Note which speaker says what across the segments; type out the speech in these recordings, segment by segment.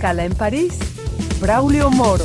Speaker 1: Escala en París, Braulio Moro.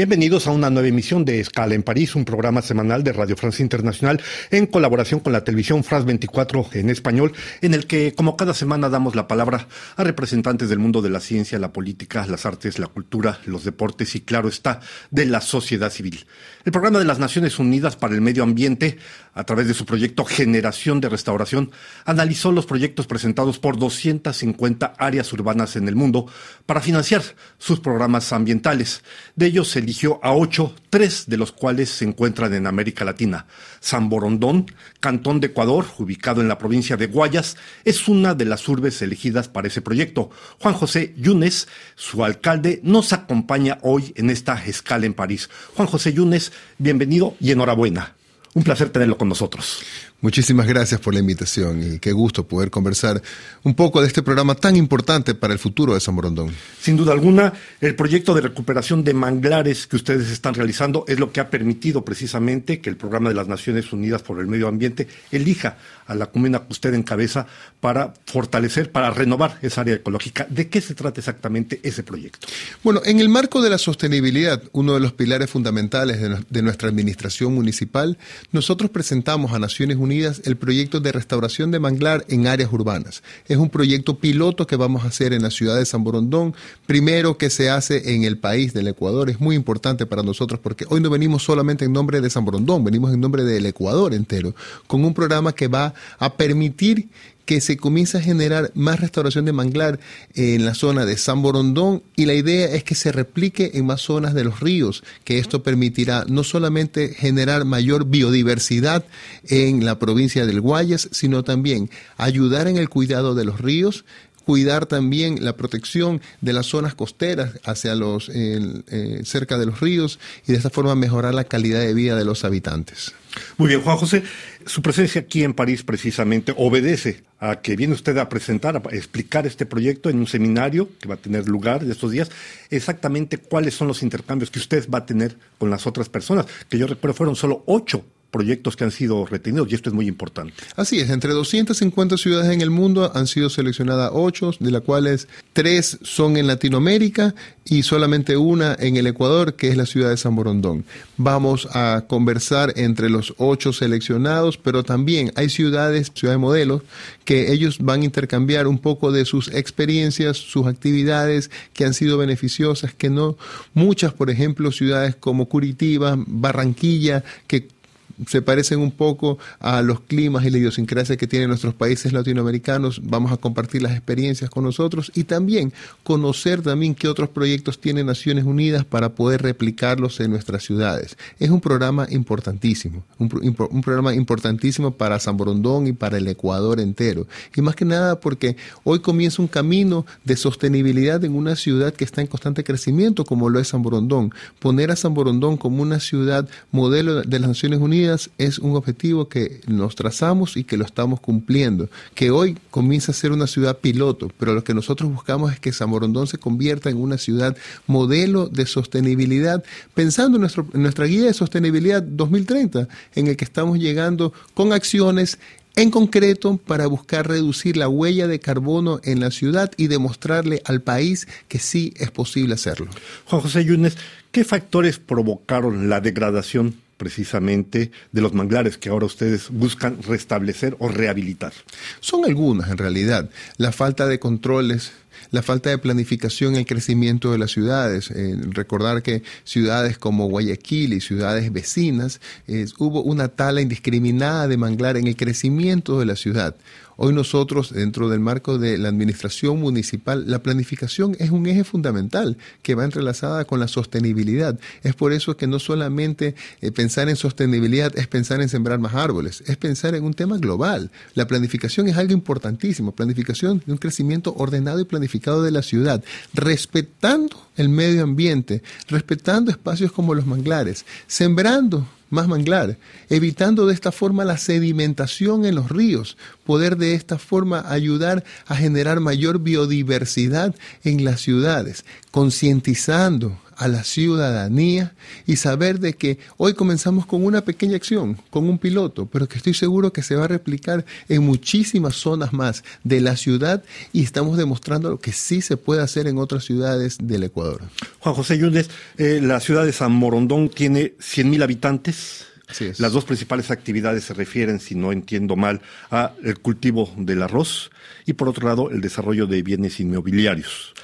Speaker 2: Bienvenidos a una nueva emisión de Escala en París, un programa semanal de Radio Francia Internacional en colaboración con la televisión France 24 en español, en el que, como cada semana, damos la palabra a representantes del mundo de la ciencia, la política, las artes, la cultura, los deportes y, claro está, de la sociedad civil. El programa de las Naciones Unidas para el Medio Ambiente, a través de su proyecto Generación de Restauración, analizó los proyectos presentados por 250 áreas urbanas en el mundo para financiar sus programas ambientales. De ellos se a ocho, tres de los cuales se encuentran en América Latina. San Borondón, cantón de Ecuador, ubicado en la provincia de Guayas, es una de las urbes elegidas para ese proyecto. Juan José Yunes, su alcalde, nos acompaña hoy en esta escala en París. Juan José Yunes, bienvenido y enhorabuena. Un placer tenerlo con nosotros.
Speaker 3: Muchísimas gracias por la invitación y qué gusto poder conversar un poco de este programa tan importante para el futuro de San Borondón.
Speaker 2: Sin duda alguna, el proyecto de recuperación de manglares que ustedes están realizando es lo que ha permitido precisamente que el programa de las Naciones Unidas por el Medio Ambiente elija a la comuna que usted encabeza para fortalecer, para renovar esa área ecológica. ¿De qué se trata exactamente ese proyecto?
Speaker 3: Bueno, en el marco de la sostenibilidad, uno de los pilares fundamentales de, de nuestra administración municipal, nosotros presentamos a Naciones Unidas el proyecto de restauración de manglar en áreas urbanas. Es un proyecto piloto que vamos a hacer en la ciudad de San Borondón, primero que se hace en el país del Ecuador. Es muy importante para nosotros porque hoy no venimos solamente en nombre de San Borondón, venimos en nombre del Ecuador entero, con un programa que va a permitir que se comienza a generar más restauración de manglar en la zona de San Borondón y la idea es que se replique en más zonas de los ríos, que esto permitirá no solamente generar mayor biodiversidad en la provincia del Guayas, sino también ayudar en el cuidado de los ríos, cuidar también la protección de las zonas costeras hacia los eh, cerca de los ríos y de esta forma mejorar la calidad de vida de los habitantes.
Speaker 2: Muy bien, Juan José, su presencia aquí en París precisamente obedece a que viene usted a presentar, a explicar este proyecto en un seminario que va a tener lugar de estos días, exactamente cuáles son los intercambios que usted va a tener con las otras personas, que yo recuerdo fueron solo ocho proyectos que han sido retenidos y esto es muy importante.
Speaker 3: Así es, entre 250 ciudades en el mundo han sido seleccionadas ocho, de las cuales tres son en Latinoamérica y solamente una en el Ecuador, que es la ciudad de San Borondón. Vamos a conversar entre los ocho seleccionados, pero también hay ciudades, ciudades modelos, que ellos van a intercambiar un poco de sus experiencias, sus actividades que han sido beneficiosas, que no muchas, por ejemplo, ciudades como Curitiba, Barranquilla, que se parecen un poco a los climas y la idiosincrasia que tienen nuestros países latinoamericanos. Vamos a compartir las experiencias con nosotros y también conocer también qué otros proyectos tiene Naciones Unidas para poder replicarlos en nuestras ciudades. Es un programa importantísimo, un, un programa importantísimo para San Borondón y para el Ecuador entero. Y más que nada porque hoy comienza un camino de sostenibilidad en una ciudad que está en constante crecimiento como lo es San Borondón. Poner a San Borondón como una ciudad modelo de las Naciones Unidas es un objetivo que nos trazamos y que lo estamos cumpliendo, que hoy comienza a ser una ciudad piloto, pero lo que nosotros buscamos es que San se convierta en una ciudad modelo de sostenibilidad, pensando en, nuestro, en nuestra guía de sostenibilidad 2030, en el que estamos llegando con acciones en concreto para buscar reducir la huella de carbono en la ciudad y demostrarle al país que sí es posible hacerlo.
Speaker 2: Juan José Yunes, ¿qué factores provocaron la degradación precisamente de los manglares que ahora ustedes buscan restablecer o rehabilitar?
Speaker 3: Son algunas en realidad. La falta de controles la falta de planificación en el crecimiento de las ciudades. Eh, recordar que ciudades como Guayaquil y ciudades vecinas hubo una tala indiscriminada de manglar en el crecimiento de la ciudad. Hoy nosotros, dentro del marco de la administración municipal, la planificación es un eje fundamental que va entrelazada con la sostenibilidad. Es por eso que no solamente eh, pensar en sostenibilidad es pensar en sembrar más árboles, es pensar en un tema global. La planificación es algo importantísimo, planificación de un crecimiento ordenado y planificado de la ciudad, respetando el medio ambiente, respetando espacios como los manglares, sembrando más manglar, evitando de esta forma la sedimentación en los ríos, poder de esta forma ayudar a generar mayor biodiversidad en las ciudades, concientizando a la ciudadanía y saber de que hoy comenzamos con una pequeña acción, con un piloto, pero que estoy seguro que se va a replicar en muchísimas zonas más de la ciudad y estamos demostrando que sí se puede hacer en otras ciudades del Ecuador.
Speaker 2: Juan José Yunes, eh, la ciudad de San Morondón tiene 100.000 habitantes. Las dos principales actividades se refieren, si no entiendo mal, a el cultivo del arroz y por otro lado el desarrollo de bienes inmobiliarios.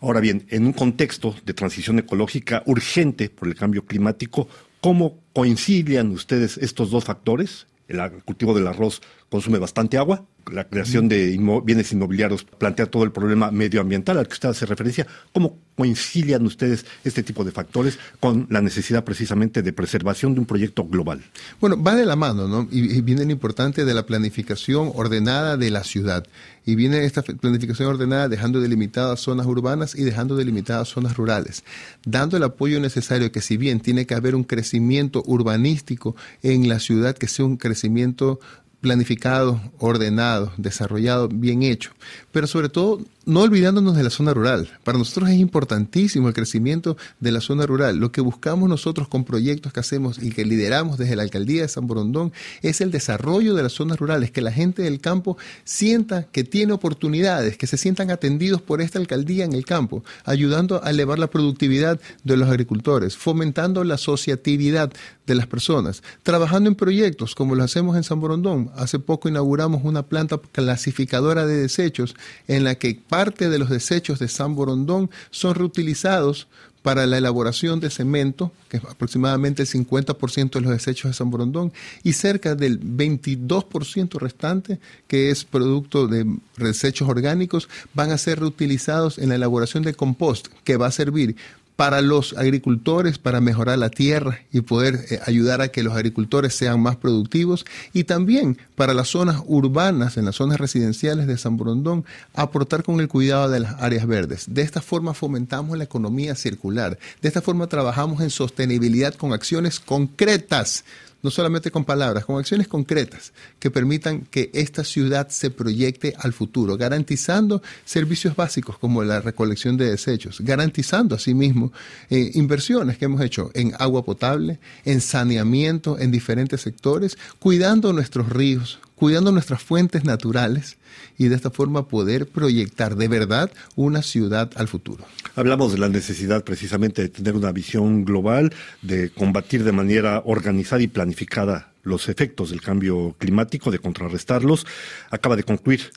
Speaker 2: Ahora bien, en un contexto de transición ecológica urgente por el cambio climático, ¿cómo coinciden ustedes estos dos factores? El cultivo del arroz consume bastante agua. La creación de bienes inmobiliarios plantea todo el problema medioambiental al que usted hace referencia. ¿Cómo coinciden ustedes este tipo de factores con la necesidad precisamente de preservación de un proyecto global?
Speaker 3: Bueno, va de la mano, ¿no? Y, viene lo importante de la planificación ordenada de la ciudad. Y viene esta planificación ordenada dejando delimitadas zonas urbanas y dejando delimitadas zonas rurales, dando el apoyo necesario que si bien tiene que haber un crecimiento urbanístico en la ciudad, que sea un crecimiento planificado, ordenado, desarrollado, bien hecho, pero sobre todo no olvidándonos de la zona rural. Para nosotros es importantísimo el crecimiento de la zona rural. Lo que buscamos nosotros con proyectos que hacemos y que lideramos desde la alcaldía de San Borondón es el desarrollo de las zonas rurales, que la gente del campo sienta que tiene oportunidades, que se sientan atendidos por esta alcaldía en el campo, ayudando a elevar la productividad de los agricultores, fomentando la asociatividad de las personas, trabajando en proyectos como lo hacemos en San Borondón. Hace poco inauguramos una planta clasificadora de desechos en la que parte de los desechos de San Borondón son reutilizados para la elaboración de cemento, que es aproximadamente el 50% de los desechos de San Borondón, y cerca del 22% restante, que es producto de desechos orgánicos, van a ser reutilizados en la elaboración de compost, que va a servir para los agricultores, para mejorar la tierra y poder eh, ayudar a que los agricultores sean más productivos. Y también para las zonas urbanas, en las zonas residenciales de San Borondón, aportar con el cuidado de las áreas verdes. De esta forma fomentamos la economía circular, de esta forma trabajamos en sostenibilidad con acciones concretas no solamente con palabras, con acciones concretas que permitan que esta ciudad se proyecte al futuro, garantizando servicios básicos como la recolección de desechos, garantizando asimismo eh, inversiones que hemos hecho en agua potable, en saneamiento en diferentes sectores, cuidando nuestros ríos, cuidando nuestras fuentes naturales y de esta forma poder proyectar de verdad una ciudad al futuro.
Speaker 2: Hablamos de la necesidad precisamente de tener una visión global, de combatir de manera organizada y planificada los efectos del cambio climático, de contrarrestarlos. Acaba de concluir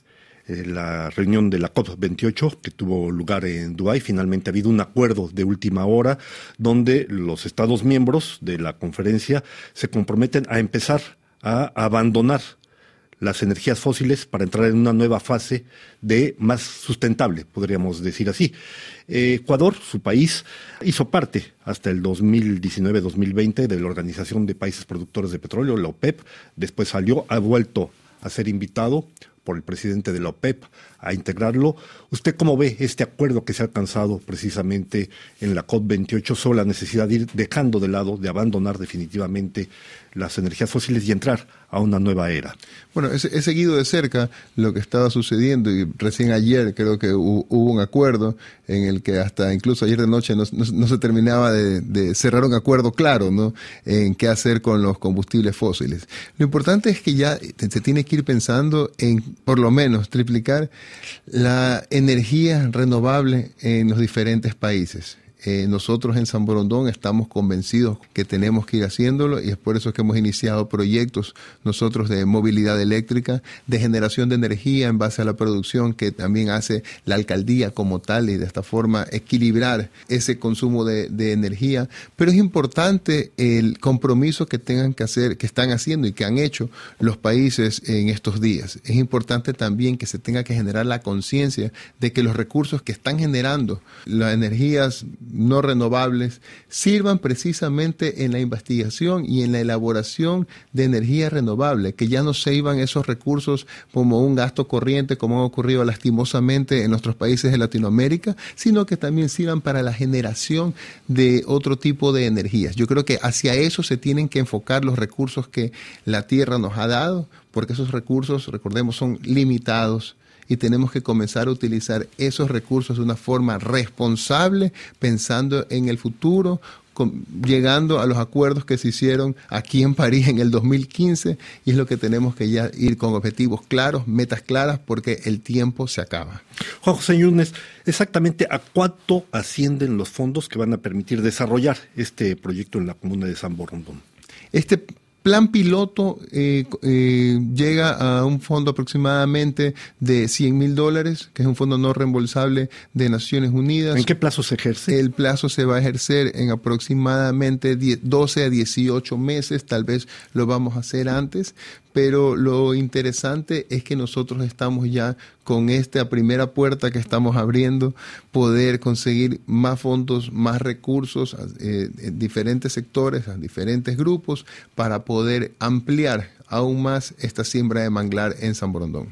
Speaker 2: eh, la reunión de la COP28 que tuvo lugar en Dubái. Finalmente ha habido un acuerdo de última hora donde los Estados miembros de la conferencia se comprometen a empezar a abandonar las energías fósiles para entrar en una nueva fase de más sustentable, podríamos decir así. Eh, Ecuador, su país, hizo parte hasta el 2019-2020 de la Organización de Países Productores de Petróleo, la OPEP, después salió, ha vuelto a ser invitado por el presidente de la OPEP a integrarlo. ¿Usted cómo ve este acuerdo que se ha alcanzado precisamente en la COP28 sobre la necesidad de ir dejando de lado, de abandonar definitivamente las energías fósiles y entrar a una nueva era?
Speaker 3: Bueno, he, seguido de cerca lo que estaba sucediendo y recién ayer creo que hubo, un acuerdo en el que hasta incluso ayer de noche no, se terminaba de, cerrar un acuerdo claro ¿no? en qué hacer con los combustibles fósiles. Lo importante es que ya se tiene que ir pensando en por lo menos triplicar la energía renovable en los diferentes países. Eh, nosotros en San Borondón estamos convencidos que tenemos que ir haciéndolo y es por eso que hemos iniciado proyectos nosotros de movilidad eléctrica, de generación de energía en base a la producción que también hace la alcaldía como tal y de esta forma equilibrar ese consumo de, de energía. Pero es importante el compromiso que tengan que hacer, que están haciendo y que han hecho los países en estos días. Es importante también que se tenga que generar la conciencia de que los recursos que están generando las energías no renovables sirvan precisamente en la investigación y en la elaboración de energía renovable, que ya no se iban esos recursos como un gasto corriente, como ha ocurrido lastimosamente en nuestros países de Latinoamérica, sino que también sirvan para la generación de otro tipo de energías. Yo creo que hacia eso se tienen que enfocar los recursos que la Tierra nos ha dado, porque esos recursos, recordemos, son limitados y tenemos que comenzar a utilizar esos recursos de una forma responsable, pensando en el futuro, llegando a los acuerdos que se hicieron aquí en París en el 2015 y es lo que tenemos que ya ir con objetivos claros, metas claras, porque el tiempo se acaba.
Speaker 2: Juan José Yunes, exactamente a cuánto ascienden los fondos que van a permitir desarrollar este proyecto en la comuna de San Borondón.
Speaker 3: Este plan piloto eh, eh, llega a un fondo aproximadamente de 100 mil dólares, que es un fondo no reembolsable de Naciones Unidas.
Speaker 2: ¿En qué plazo se ejerce?
Speaker 3: El plazo se va a ejercer en aproximadamente 12 a 18 meses, tal vez lo vamos a hacer antes, pero lo interesante es que nosotros estamos ya con esta primera puerta que estamos abriendo, poder conseguir más fondos, más recursos eh, en diferentes sectores, a diferentes grupos, para poder ampliar aún más esta siembra de manglar en San Borondón.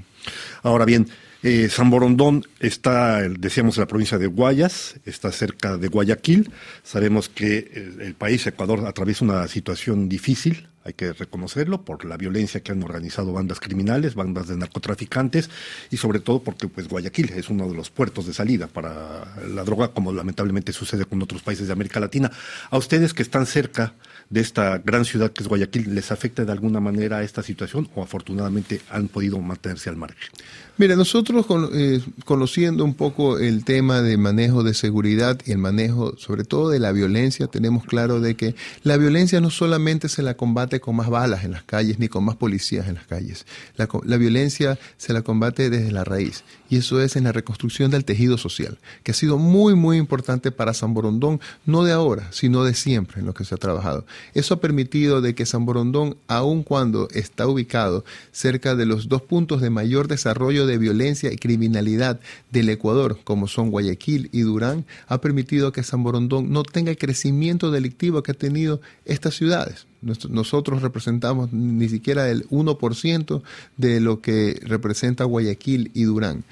Speaker 2: Ahora bien, eh, San Borondón está, decíamos, en la provincia de Guayas, está cerca de Guayaquil. Sabemos que el país, Ecuador, atraviesa una situación difícil hay que reconocerlo, por la violencia que han organizado bandas criminales, bandas de narcotraficantes y sobre todo porque pues Guayaquil es uno de los puertos de salida para la droga, como lamentablemente sucede con otros países de América Latina. A ustedes que están cerca de esta gran ciudad que es Guayaquil, ¿les afecta de alguna manera esta situación o afortunadamente han podido mantenerse al margen?
Speaker 3: Mira, nosotros eh, conociendo un poco el tema de manejo de seguridad y el manejo sobre todo de la violencia, tenemos claro de que la violencia no solamente se la combate con más balas en las calles ni con más policías en las calles. La, la violencia se la combate desde la raíz y eso es en la reconstrucción del tejido social, que ha sido muy, muy importante para San Borondón, no de ahora, sino de siempre en lo que se ha trabajado. Eso ha permitido de que San Borondón, aun cuando está ubicado cerca de los dos puntos de mayor desarrollo de violencia y criminalidad del Ecuador, como son Guayaquil y Durán, ha permitido que San Borondón no tenga el crecimiento delictivo que ha tenido estas ciudades. Nosotros representamos ni siquiera el 1% de lo que representa Guayaquil y Durán.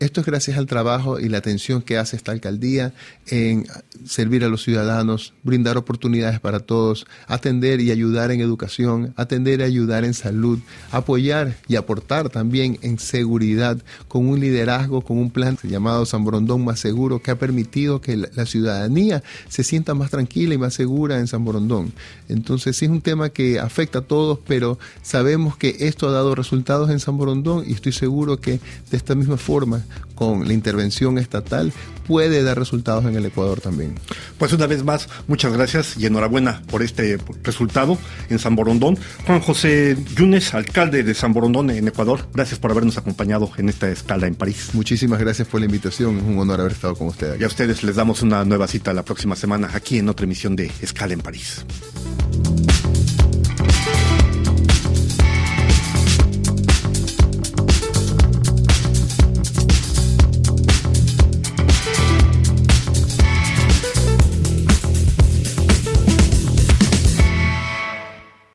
Speaker 3: Esto es gracias al trabajo y la atención que hace esta alcaldía en servir a los ciudadanos, brindar oportunidades para todos, atender y ayudar en educación, atender y ayudar en salud, apoyar y aportar también en seguridad con un liderazgo, con un plan llamado San Borondón Más Seguro que ha permitido que la ciudadanía se sienta más tranquila y más segura en San Borondón. Entonces, es un tema que afecta a todos, pero sabemos que esto ha dado resultados en San Borondón y estoy seguro que de esta misma forma, con la intervención estatal, puede dar resultados en el Ecuador también.
Speaker 2: Pues una vez más, muchas gracias y enhorabuena por este resultado en San Borondón. Juan José Yunes, alcalde de San Borondón en Ecuador, gracias por habernos acompañado en esta escala en París.
Speaker 3: Muchísimas gracias por la invitación, es un honor haber estado con ustedes.
Speaker 2: Y a ustedes les damos una nueva cita la próxima semana aquí en otra emisión de Escala en París.